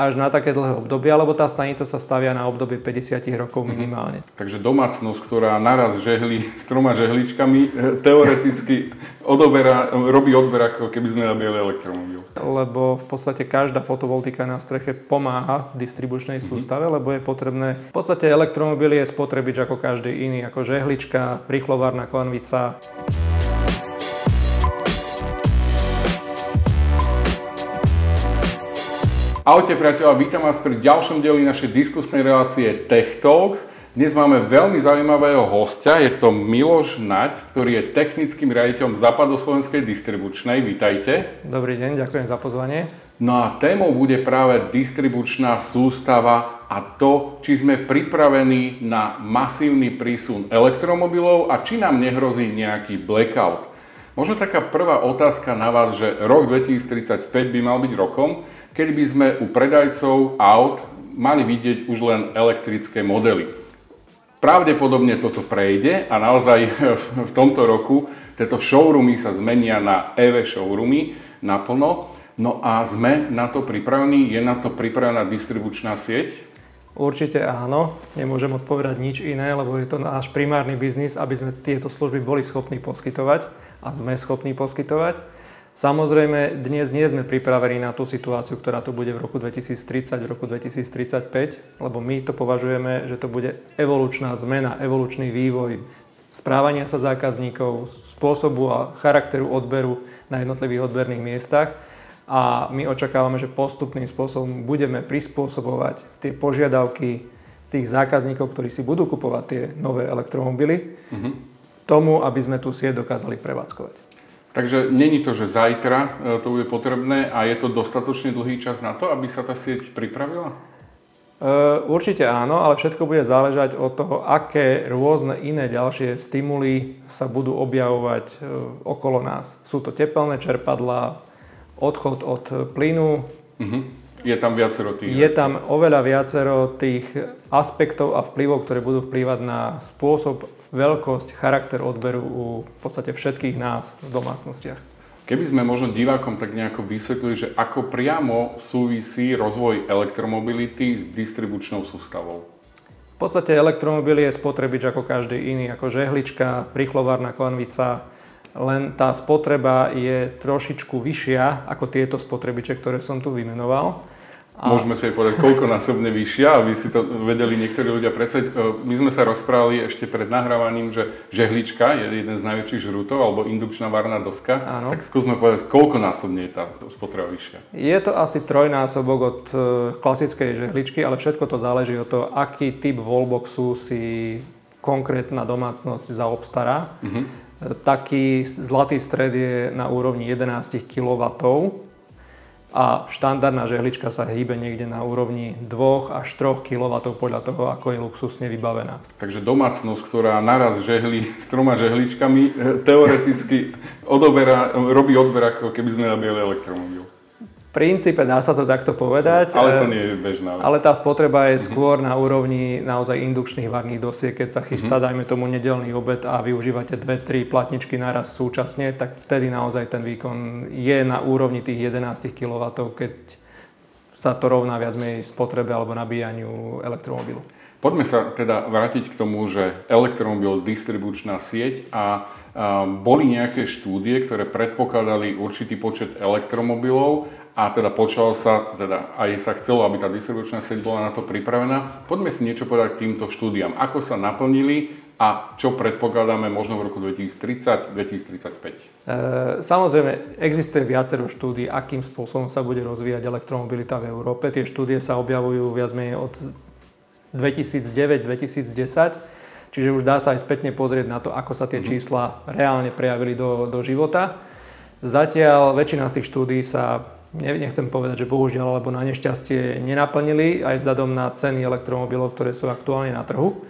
až na také dlhé obdobie, alebo tá stanica sa stavia na obdobie 50 rokov mhm. minimálne. Mm-hmm. Takže domácnosť, ktorá naraz žehli s troma žehličkami, eh, teoreticky odoberá, robí odber, ako keby sme nabíjali elektromobil. Lebo v podstate každá fotovoltika na streche pomáha distribučnej mm-hmm. sústave, lebo je potrebné... V podstate elektromobil je spotrebič ako každý iný, ako žehlička, rýchlovárna konvica. Ahojte priateľa, vítam vás pri ďalšom dieli našej diskusnej relácie Tech Talks. Dnes máme veľmi zaujímavého hostia, je to Miloš Naď, ktorý je technickým riaditeľom Západoslovenskej distribučnej. Vítajte. Dobrý deň, ďakujem za pozvanie. No a témou bude práve distribučná sústava a to, či sme pripravení na masívny prísun elektromobilov a či nám nehrozí nejaký blackout. Možno taká prvá otázka na vás, že rok 2035 by mal byť rokom, kedy by sme u predajcov aut mali vidieť už len elektrické modely. Pravdepodobne toto prejde a naozaj v tomto roku tieto showroomy sa zmenia na EV showroomy naplno. No a sme na to pripravení? Je na to pripravená distribučná sieť? Určite áno. Nemôžem odpovedať nič iné, lebo je to náš primárny biznis, aby sme tieto služby boli schopní poskytovať a sme schopní poskytovať. Samozrejme, dnes nie sme pripravení na tú situáciu, ktorá tu bude v roku 2030, v roku 2035, lebo my to považujeme, že to bude evolučná zmena, evolučný vývoj správania sa zákazníkov, spôsobu a charakteru odberu na jednotlivých odberných miestach a my očakávame, že postupným spôsobom budeme prispôsobovať tie požiadavky tých zákazníkov, ktorí si budú kupovať tie nové elektromobily, mm-hmm. tomu, aby sme tú sieť dokázali prevádzkovať. Takže není to, že zajtra e, to bude potrebné a je to dostatočne dlhý čas na to, aby sa tá sieť pripravila? Uh, určite áno, ale všetko bude záležať od toho, aké rôzne iné ďalšie stimuly sa budú objavovať uh, okolo nás. Sú to tepelné čerpadlá, odchod od plynu. Uh-huh. Je tam viacero tých Je tam oveľa viacero tých aspektov a vplyvov, ktoré budú vplývať na spôsob veľkosť, charakter odberu u v podstate všetkých nás v domácnostiach. Keby sme možno divákom tak nejako vysvetlili, že ako priamo súvisí rozvoj elektromobility s distribučnou sústavou? V podstate elektromobil je spotrebič ako každý iný, ako žehlička, prichovárna konvica, len tá spotreba je trošičku vyššia ako tieto spotrebiče, ktoré som tu vymenoval. A... Môžeme si aj povedať, koľko násobne vyššia, aby si to vedeli niektorí ľudia predstaviť. E, my sme sa rozprávali ešte pred nahrávaním, že žehlička je jeden z najväčších žrútov, alebo indukčná varná doska. Áno. Tak skúsme povedať, koľko násobne je tá spotreba vyššia. Je to asi trojnásobok od e, klasickej žehličky, ale všetko to záleží od toho, aký typ wallboxu si konkrétna domácnosť zaobstará. Uh-huh. Taký zlatý stred je na úrovni 11 kW a štandardná žehlička sa hýbe niekde na úrovni 2 až 3 kW podľa toho, ako je luxusne vybavená. Takže domácnosť, ktorá naraz žehli s troma žehličkami, teoreticky odoberá, robí odber, ako keby sme nabíjali elektromobil princípe dá sa to takto povedať. Ale to nie je bežná. Ale tá spotreba je mhm. skôr na úrovni naozaj indukčných varných dosiek. Keď sa chystá, uh-huh. dajme tomu nedelný obed a využívate dve, tri platničky naraz súčasne, tak vtedy naozaj ten výkon je na úrovni tých 11 kW, keď sa to rovná viac menej spotrebe alebo nabíjaniu elektromobilu. Poďme sa teda vrátiť k tomu, že elektromobil, distribučná sieť a, a boli nejaké štúdie, ktoré predpokladali určitý počet elektromobilov a teda počalo sa, teda aj sa chcelo, aby tá distribučná sieť bola na to pripravená. Poďme si niečo povedať k týmto štúdiám. Ako sa naplnili a čo predpokladáme možno v roku 2030, 2035? E, samozrejme, existuje viacero štúdí, akým spôsobom sa bude rozvíjať elektromobilita v Európe. Tie štúdie sa objavujú viac menej od 2009-2010. Čiže už dá sa aj spätne pozrieť na to, ako sa tie mhm. čísla reálne prejavili do, do života. Zatiaľ väčšina z tých štúdí sa nechcem povedať, že bohužiaľ alebo na nešťastie nenaplnili aj vzhľadom na ceny elektromobilov, ktoré sú aktuálne na trhu.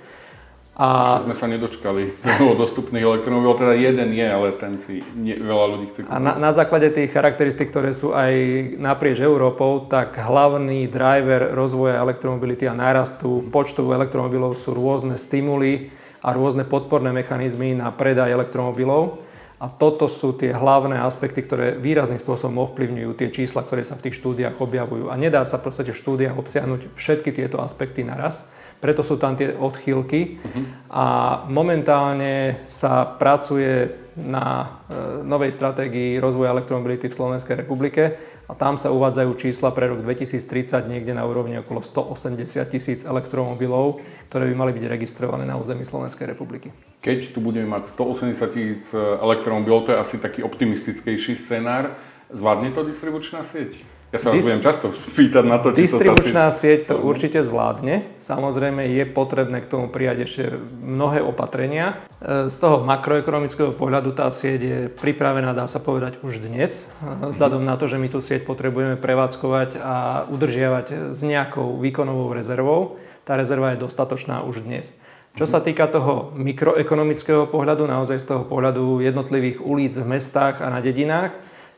A sme sa nedočkali toho dostupných elektromobilov, teda jeden je, ale ten si nie, veľa ľudí chce kúpiť. A na, na základe tých charakteristik, ktoré sú aj naprieč Európou, tak hlavný driver rozvoja elektromobility a nárastu počtu elektromobilov sú rôzne stimuly a rôzne podporné mechanizmy na predaj elektromobilov. A toto sú tie hlavné aspekty, ktoré výrazným spôsobom ovplyvňujú tie čísla, ktoré sa v tých štúdiách objavujú. A nedá sa v podstate v štúdiách obsiahnuť všetky tieto aspekty naraz. Preto sú tam tie odchýlky uh-huh. a momentálne sa pracuje na e, novej stratégii rozvoja elektromobility v Slovenskej republike a tam sa uvádzajú čísla pre rok 2030 niekde na úrovni okolo 180 tisíc elektromobilov, ktoré by mali byť registrované na území Slovenskej republiky. Keď tu budeme mať 180 tisíc elektromobilov, to je asi taký optimistickejší scenár, zvládne to distribučná sieť? Ja sa Dist- budem často pýtať na to, či Distribučná to tá sieť to určite zvládne. Samozrejme je potrebné k tomu prijať ešte mnohé opatrenia. E, z toho makroekonomického pohľadu tá sieť je pripravená, dá sa povedať, už dnes. E, vzhľadom na to, že my tú sieť potrebujeme prevádzkovať a udržiavať s nejakou výkonovou rezervou. Tá rezerva je dostatočná už dnes. Čo sa týka toho mikroekonomického pohľadu, naozaj z toho pohľadu jednotlivých ulic v mestách a na dedinách,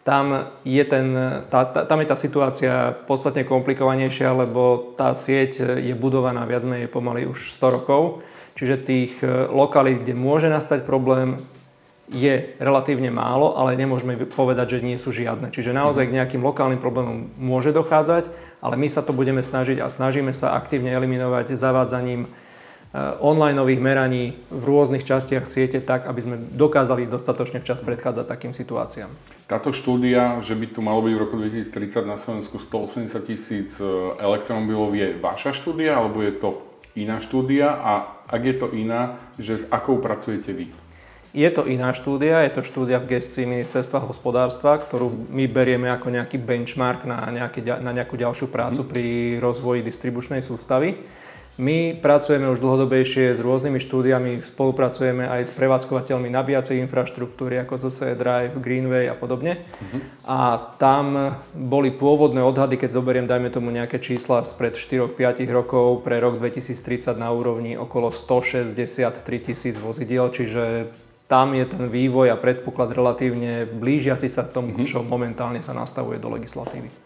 tam je, ten, tá, tá, tam je tá situácia podstatne komplikovanejšia, lebo tá sieť je budovaná viac menej pomaly už 100 rokov. Čiže tých e, lokalít, kde môže nastať problém, je relatívne málo, ale nemôžeme povedať, že nie sú žiadne. Čiže naozaj k nejakým lokálnym problémom môže dochádzať, ale my sa to budeme snažiť a snažíme sa aktívne eliminovať zavádzaním onlineových meraní v rôznych častiach siete tak, aby sme dokázali dostatočne včas predchádzať takým situáciám. Táto štúdia, že by tu malo byť v roku 2030 na Slovensku 180 tisíc eh, elektromobilov, je vaša štúdia alebo je to iná štúdia a ak je to iná, že s akou pracujete vy? Je to iná štúdia, je to štúdia v gestii Ministerstva hospodárstva, ktorú my berieme ako nejaký benchmark na, nejaký, na nejakú ďalšiu prácu mhm. pri rozvoji distribučnej sústavy. My pracujeme už dlhodobejšie s rôznymi štúdiami, spolupracujeme aj s prevádzkovateľmi nabíjacej infraštruktúry ako ZSE Drive, Greenway a podobne. Uh-huh. A tam boli pôvodné odhady, keď zoberiem, dajme tomu nejaké čísla spred 4-5 rokov pre rok 2030 na úrovni okolo 163 tisíc vozidiel, čiže tam je ten vývoj a predpoklad relatívne blížiaci sa k tomu, uh-huh. čo momentálne sa nastavuje do legislatívy.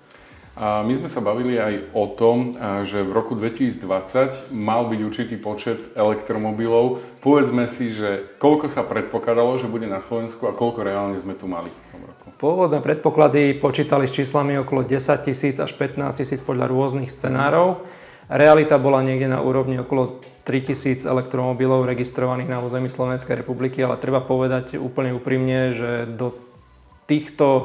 A my sme sa bavili aj o tom, že v roku 2020 mal byť určitý počet elektromobilov. Povedzme si, že koľko sa predpokladalo, že bude na Slovensku a koľko reálne sme tu mali v tom roku. Pôvodné predpoklady počítali s číslami okolo 10 tisíc až 15 tisíc podľa rôznych scenárov. Realita bola niekde na úrovni okolo 3000 elektromobilov registrovaných na území Slovenskej republiky, ale treba povedať úplne úprimne, že do týchto e,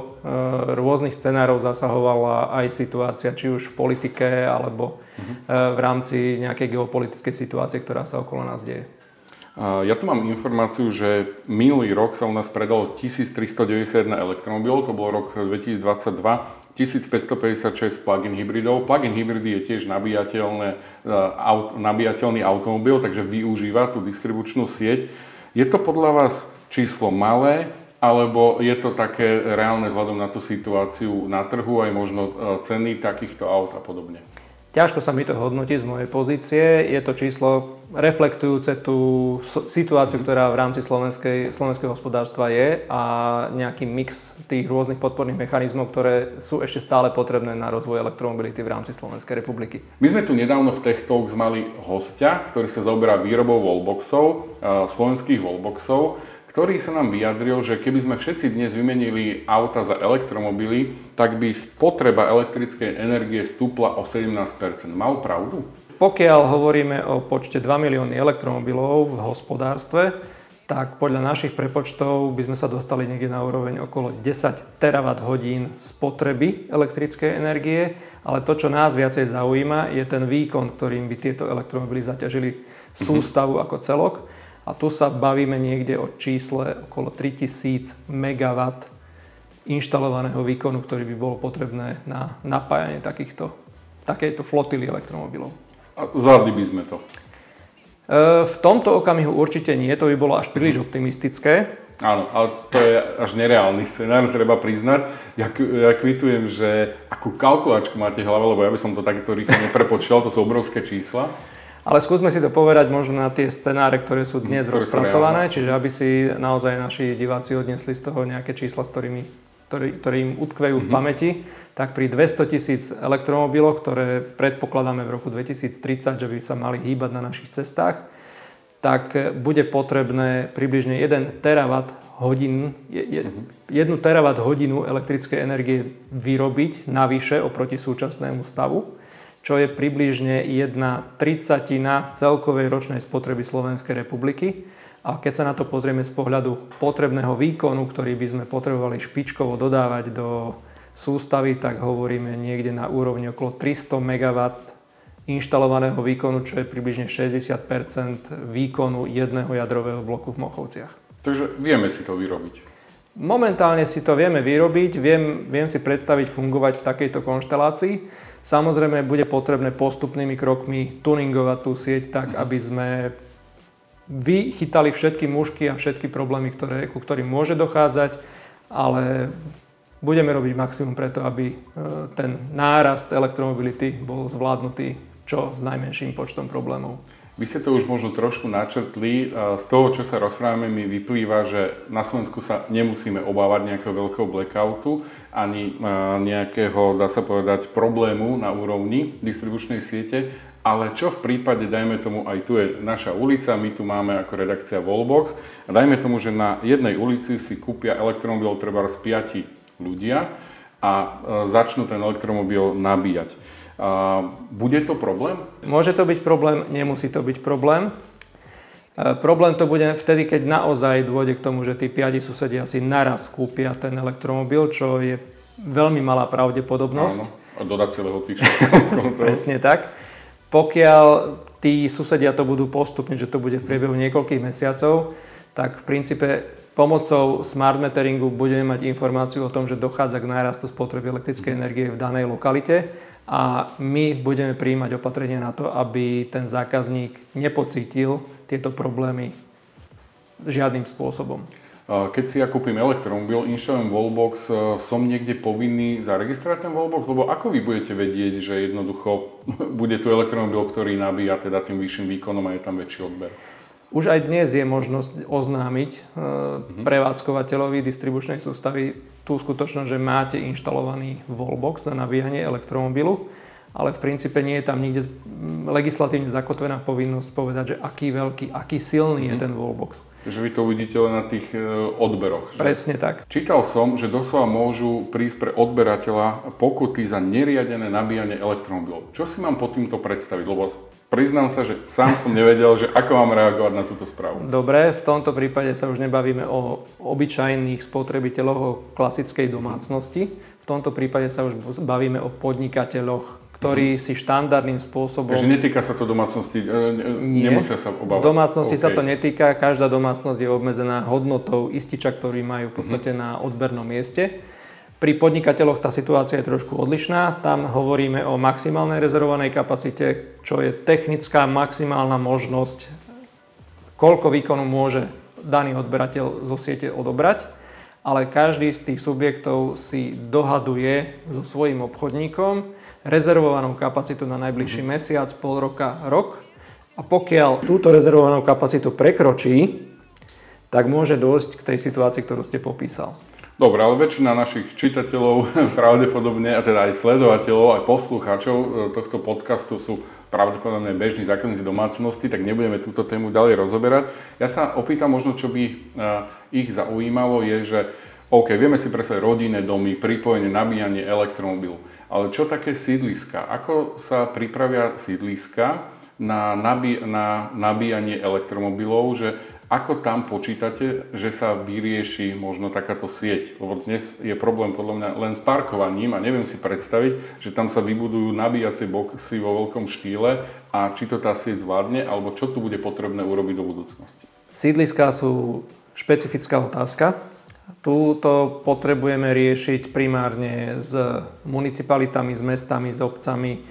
rôznych scenárov zasahovala aj situácia, či už v politike, alebo uh-huh. v rámci nejakej geopolitickej situácie, ktorá sa okolo nás deje. Ja tu mám informáciu, že minulý rok sa u nás predalo 1391 elektromobilov, to bol rok 2022, 1556 plug-in hybridov. Plug-in hybridy je tiež nabíjateľné, nabíjateľný automobil, takže využíva tú distribučnú sieť. Je to podľa vás číslo malé, alebo je to také reálne vzhľadom na tú situáciu na trhu, aj možno e, ceny takýchto aut a podobne? Ťažko sa mi to hodnotí z mojej pozície. Je to číslo reflektujúce tú situáciu, ktorá v rámci slovenskej, slovenského hospodárstva je a nejaký mix tých rôznych podporných mechanizmov, ktoré sú ešte stále potrebné na rozvoj elektromobility v rámci Slovenskej republiky. My sme tu nedávno v Tech Talks mali hostia, ktorý sa zaoberá výrobou wallboxov, e, slovenských wallboxov ktorý sa nám vyjadril, že keby sme všetci dnes vymenili auta za elektromobily, tak by spotreba elektrickej energie stúpla o 17 Mal pravdu? Pokiaľ hovoríme o počte 2 milióny elektromobilov v hospodárstve, tak podľa našich prepočtov by sme sa dostali niekde na úroveň okolo 10 terawatt hodín spotreby elektrickej energie, ale to, čo nás viacej zaujíma, je ten výkon, ktorým by tieto elektromobily zaťažili sústavu ako celok. A tu sa bavíme niekde o čísle okolo 3000 MW inštalovaného výkonu, ktorý by bolo potrebné na napájanie takýchto, takejto flotily elektromobilov. A zvládli by sme to? E, v tomto okamihu určite nie, to by bolo až príliš optimistické. Áno, ale to je až nereálny scenár, treba priznať. Ja, ja kvitujem, že akú kalkulačku máte v hlave, lebo ja by som to takto rýchlo neprepočítal, to sú obrovské čísla. Ale skúsme si to povedať možno na tie scenáre, ktoré sú dnes ktoré rozpracované, čiže aby si naozaj naši diváci odnesli z toho nejaké čísla, s ktorými, ktoré, ktoré im utkvejú mm-hmm. v mhm. pamäti, tak pri 200 tisíc elektromobiloch, ktoré predpokladáme v roku 2030, že by sa mali hýbať na našich cestách, tak bude potrebné približne 1 terawatt hodín, jednu terawatt hodinu elektrickej energie vyrobiť navyše oproti súčasnému stavu, čo je približne jedna tricatina celkovej ročnej spotreby Slovenskej republiky. A keď sa na to pozrieme z pohľadu potrebného výkonu, ktorý by sme potrebovali špičkovo dodávať do sústavy, tak hovoríme niekde na úrovni okolo 300 MW inštalovaného výkonu, čo je približne 60% výkonu jedného jadrového bloku v Mochovciach. Takže vieme si to vyrobiť. Momentálne si to vieme vyrobiť, viem, viem si predstaviť fungovať v takejto konštelácii. Samozrejme bude potrebné postupnými krokmi tuningovať tú sieť tak, mhm. aby sme vychytali všetky mužky a všetky problémy, ktoré, ku ktorým môže dochádzať, ale budeme robiť maximum preto, aby e, ten nárast elektromobility bol zvládnutý čo s najmenším počtom problémov. Vy ste to už možno trošku načrtli. Z toho, čo sa rozprávame, mi vyplýva, že na Slovensku sa nemusíme obávať nejakého veľkého blackoutu ani nejakého, dá sa povedať, problému na úrovni distribučnej siete. Ale čo v prípade, dajme tomu, aj tu je naša ulica, my tu máme ako redakcia Wallbox, a dajme tomu, že na jednej ulici si kúpia elektromobil treba z 5 ľudia a e, začnú ten elektromobil nabíjať. Bude to problém? Môže to byť problém, nemusí to byť problém. E, problém to bude vtedy, keď naozaj dôjde k tomu, že tí piati susedia si naraz kúpia ten elektromobil, čo je veľmi malá pravdepodobnosť. Áno, a dodať celého tých Presne tak. Pokiaľ tí susedia to budú postupne, že to bude v priebehu niekoľkých mesiacov, tak v princípe pomocou smart meteringu budeme mať informáciu o tom, že dochádza k nárastu spotreby elektrickej energie v danej lokalite a my budeme prijímať opatrenia na to, aby ten zákazník nepocítil tieto problémy žiadnym spôsobom. Keď si ja kúpim elektromobil, inštalujem Wallbox, e, som niekde povinný zaregistrovať ten Wallbox? Lebo ako vy budete vedieť, že jednoducho bude tu elektromobil, ktorý nabíja teda tým vyšším výkonom a je tam väčší odber? Už aj dnes je možnosť oznámiť mm-hmm. prevádzkovateľovi distribučnej sústavy tú skutočnosť, že máte inštalovaný wallbox na nabíjanie elektromobilu, ale v princípe nie je tam nikde legislatívne zakotvená povinnosť povedať, že aký veľký, aký silný mm-hmm. je mhm. ten wallbox. Takže vy to uvidíte len na tých e, odberoch. Že? Presne tak. Čítal som, že doslova môžu prísť pre odberateľa pokuty za neriadené nabíjanie elektromobilov. Čo si mám pod týmto predstaviť? Lebo priznám sa, že sám som nevedel, že ako mám reagovať na túto správu. Dobre, v tomto prípade sa už nebavíme o obyčajných spotrebiteľoch, o klasickej domácnosti. V tomto prípade sa už bavíme o podnikateľoch, ktorí mm-hmm. si štandardným spôsobom... Takže netýka sa to domácnosti, e, Nie. nemusia sa obávať. Domácnosti okay. sa to netýka, každá domácnosť je obmedzená hodnotou ističa, ktorý majú v podstate mm-hmm. na odbernom mieste. Pri podnikateľoch tá situácia je trošku odlišná. Tam hovoríme o maximálnej rezervovanej kapacite, čo je technická maximálna možnosť, koľko výkonu môže daný odberateľ zo siete odobrať. Ale každý z tých subjektov si dohaduje so svojím obchodníkom rezervovanú kapacitu na najbližší mm-hmm. mesiac, pol roka, rok. A pokiaľ túto rezervovanú kapacitu prekročí, tak môže dôjsť k tej situácii, ktorú ste popísal. Dobre, ale väčšina našich čitateľov pravdepodobne, a teda aj sledovateľov, aj poslucháčov e, tohto podcastu sú pravdepodobne bežní zákazníci domácnosti, tak nebudeme túto tému ďalej rozoberať. Ja sa opýtam možno, čo by e, ich zaujímalo, je, že OK, vieme si predstaviť rodinné domy, pripojenie, nabíjanie elektromobilu, ale čo také sídliska? Ako sa pripravia sídliska na, nabí- na nabíjanie elektromobilov, že ako tam počítate, že sa vyrieši možno takáto sieť? Lebo dnes je problém podľa mňa len s parkovaním a neviem si predstaviť, že tam sa vybudujú nabíjacie boxy vo veľkom štýle a či to tá sieť zvládne, alebo čo tu bude potrebné urobiť do budúcnosti. Sídliská sú špecifická otázka. Túto potrebujeme riešiť primárne s municipalitami, s mestami, s obcami,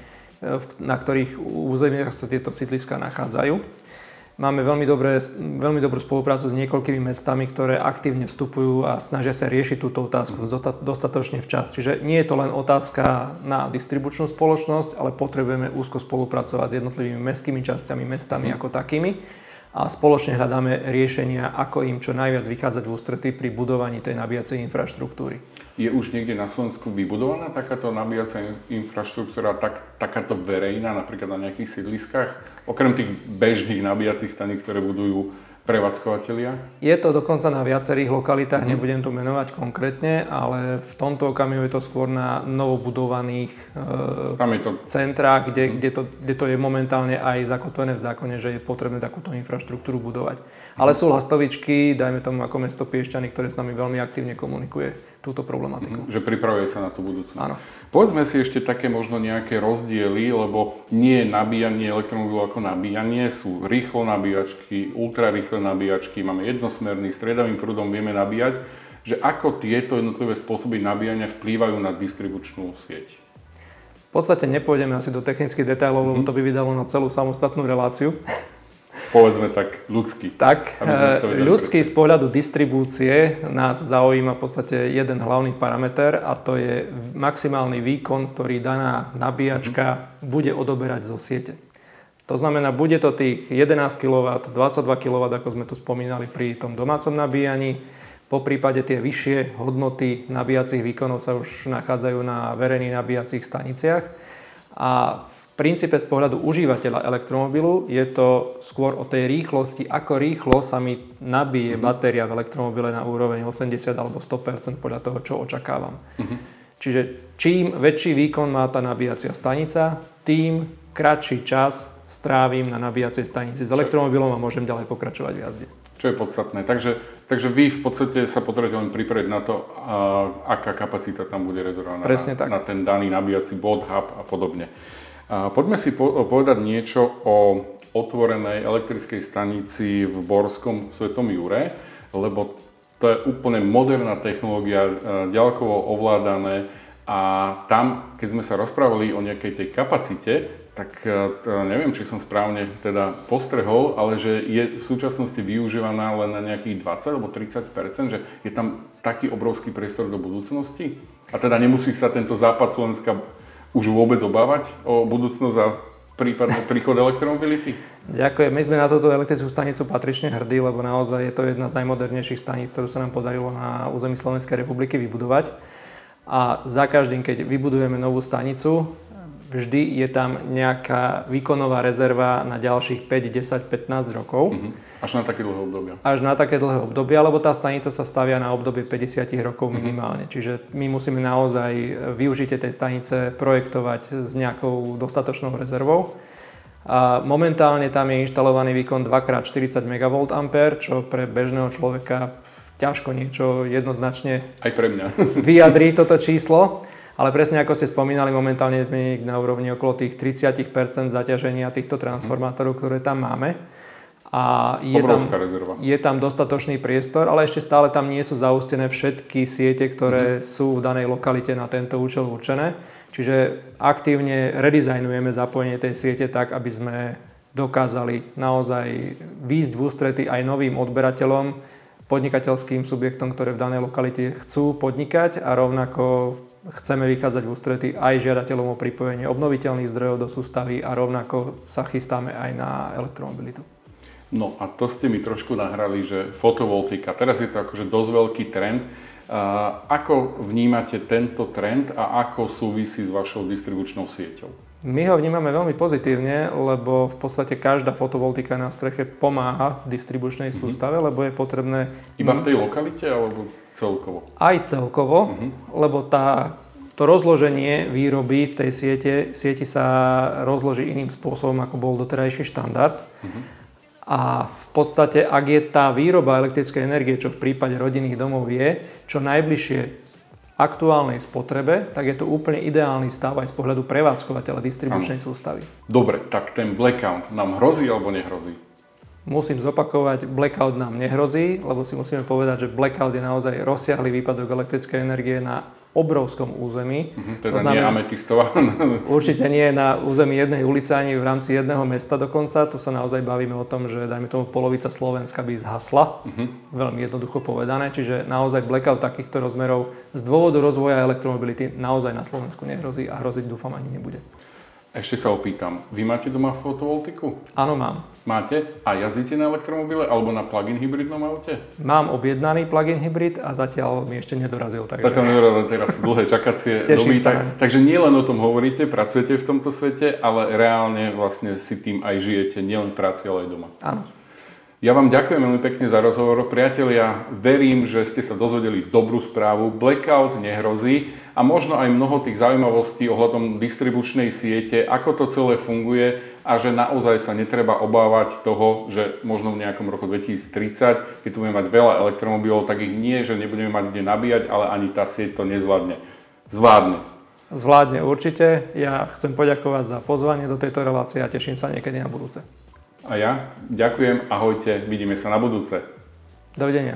na ktorých územiach sa tieto sídliska nachádzajú. Máme veľmi, dobré, veľmi dobrú spoluprácu s niekoľkými mestami, ktoré aktívne vstupujú a snažia sa riešiť túto otázku dostatočne včas. Čiže nie je to len otázka na distribučnú spoločnosť, ale potrebujeme úzko spolupracovať s jednotlivými mestskými časťami, mestami mm. ako takými a spoločne hľadáme riešenia, ako im čo najviac vychádzať v ústretí pri budovaní tej nabíjacej infraštruktúry. Je už niekde na Slovensku vybudovaná takáto nabíjacia infraštruktúra, tak, takáto verejná, napríklad na nejakých sídliskách? Okrem tých bežných nabíjacích staníc, ktoré budujú prevádzkovateľia? Je to dokonca na viacerých lokalitách, mm. nebudem to menovať konkrétne, ale v tomto okamihu je to skôr na novobudovaných e, to... centrách, kde, mm. kde, to, kde to je momentálne aj zakotvené v zákone, že je potrebné takúto infraštruktúru budovať. Ale sú lastovičky, dajme tomu ako mesto Piešťany, ktoré s nami veľmi aktívne komunikuje túto problematiku. Mm, že pripravuje sa na tú budúcnosť. Áno. Povedzme si ešte také možno nejaké rozdiely, lebo nie je nabíjanie elektromobilu ako nabíjanie, sú rýchlo nabíjačky, ultrarýchle nabíjačky, máme jednosmerný, stredavým prúdom vieme nabíjať, že ako tieto jednotlivé spôsoby nabíjania vplývajú na distribučnú sieť. V podstate nepôjdeme asi do technických detailov, lebo mm-hmm. to by vydalo na celú samostatnú reláciu povedzme tak ľudský. Tak, eh, ľudský z pohľadu distribúcie nás zaujíma v podstate jeden hlavný parameter a to je maximálny výkon, ktorý daná nabíjačka mm-hmm. bude odoberať zo siete. To znamená, bude to tých 11 kW, 22 kW, ako sme tu spomínali pri tom domácom nabíjaní. Po prípade tie vyššie hodnoty nabíjacích výkonov sa už nachádzajú na verejných nabíjacích staniciach. A v princípe z pohľadu užívateľa elektromobilu je to skôr o tej rýchlosti, ako rýchlo sa mi nabije mm-hmm. batéria v elektromobile na úroveň 80 alebo 100% podľa toho, čo očakávam. Mm-hmm. Čiže čím väčší výkon má tá nabíjacia stanica, tým kratší čas strávim na nabíjacej stanici s elektromobilom a môžem ďalej pokračovať v jazde. Čo je podstatné. Takže, takže vy v podstate sa potrebujete len pripraviť na to, a, aká kapacita tam bude rezervovaná na, na ten daný nabíjací bod, hub a podobne. Poďme si povedať niečo o otvorenej elektrickej stanici v Borskom Svetom Jure, lebo to je úplne moderná technológia, e, ďalkovo ovládané a tam, keď sme sa rozprávali o nejakej tej kapacite, tak e, neviem, či som správne teda postrehol, ale že je v súčasnosti využívaná len na nejakých 20 alebo 30% že je tam taký obrovský priestor do budúcnosti? A teda nemusí sa tento západ Slovenska už vôbec obávať o budúcnosť a prípadný príchod elektromobility? Ďakujem. My sme na túto elektrickú stanicu patrične hrdí, lebo naozaj je to jedna z najmodernejších staníc, ktorú sa nám podarilo na území Slovenskej republiky vybudovať. A za každým, keď vybudujeme novú stanicu, vždy je tam nejaká výkonová rezerva na ďalších 5, 10, 15 rokov. Mm-hmm. Až na také dlhé obdobie. Až na také dlhé obdobie, lebo tá stanica sa stavia na obdobie 50 rokov mhm. minimálne. Mm-hmm. Čiže my musíme naozaj využitie tej stanice projektovať s nejakou dostatočnou rezervou. A momentálne tam je inštalovaný výkon 2x40 MVA, čo pre bežného človeka ťažko niečo jednoznačne Aj pre mňa. vyjadrí toto číslo. Ale presne ako ste spomínali, momentálne sme na úrovni okolo tých 30% zaťaženia týchto transformátorov, ktoré tam máme. A je tam, rezerva. je tam dostatočný priestor, ale ešte stále tam nie sú zaustené všetky siete, ktoré mm-hmm. sú v danej lokalite na tento účel určené. Čiže aktívne redizajnujeme zapojenie tej siete tak, aby sme dokázali naozaj výjsť v ústrety aj novým odberateľom, podnikateľským subjektom, ktoré v danej lokalite chcú podnikať a rovnako chceme vychádzať v ústrety aj žiadateľom o pripojenie obnoviteľných zdrojov do sústavy a rovnako sa chystáme aj na elektromobilitu. No a to ste mi trošku nahrali, že fotovoltika. Teraz je to akože dosť veľký trend. Ako vnímate tento trend a ako súvisí s vašou distribučnou sieťou? My ho vnímame veľmi pozitívne, lebo v podstate každá fotovoltika na streche pomáha distribučnej mm-hmm. sústave, lebo je potrebné... Iba v tej lokalite alebo celkovo? Aj celkovo, mm-hmm. lebo tá, to rozloženie výroby v tej siete, sieti sa rozloží iným spôsobom, ako bol doterajší štandard. Mm-hmm. A v podstate, ak je tá výroba elektrickej energie, čo v prípade rodinných domov je, čo najbližšie aktuálnej spotrebe, tak je to úplne ideálny stav aj z pohľadu prevádzkovateľa distribučnej ano. sústavy. Dobre, tak ten blackout nám hrozí alebo nehrozí? Musím zopakovať, blackout nám nehrozí, lebo si musíme povedať, že blackout je naozaj rozsiahly výpadok elektrickej energie na obrovskom území. Uh-huh, teda to znamená, nie ametistová. určite nie na území jednej ulice ani v rámci jedného mesta dokonca. Tu sa naozaj bavíme o tom, že dajme tomu polovica Slovenska by zhasla. Uh-huh. Veľmi jednoducho povedané. Čiže naozaj blackout takýchto rozmerov z dôvodu rozvoja elektromobility naozaj na Slovensku nehrozí a hroziť dúfam ani nebude. Ešte sa opýtam, vy máte doma fotovoltiku? Áno, mám. Máte? A jazdíte na elektromobile alebo na plug-in hybridnom aute? Mám objednaný plug-in hybrid a zatiaľ mi ešte nedorazil. Takže... Zatiaľ nedorazil, teraz sú dlhé čakacie doby. Tak, takže nie len o tom hovoríte, pracujete v tomto svete, ale reálne vlastne si tým aj žijete, nielen v práci, ale aj doma. Áno. Ja vám ďakujem veľmi pekne za rozhovor, priatelia. Verím, že ste sa dozvedeli dobrú správu. Blackout nehrozí a možno aj mnoho tých zaujímavostí ohľadom distribučnej siete, ako to celé funguje a že naozaj sa netreba obávať toho, že možno v nejakom roku 2030, keď tu budeme mať veľa elektromobilov, tak ich nie, že nebudeme mať kde nabíjať, ale ani tá sieť to nezvládne. Zvládne. Zvládne určite. Ja chcem poďakovať za pozvanie do tejto relácie a teším sa niekedy na budúce. A ja ďakujem, ahojte, vidíme sa na budúce. Dovidenia.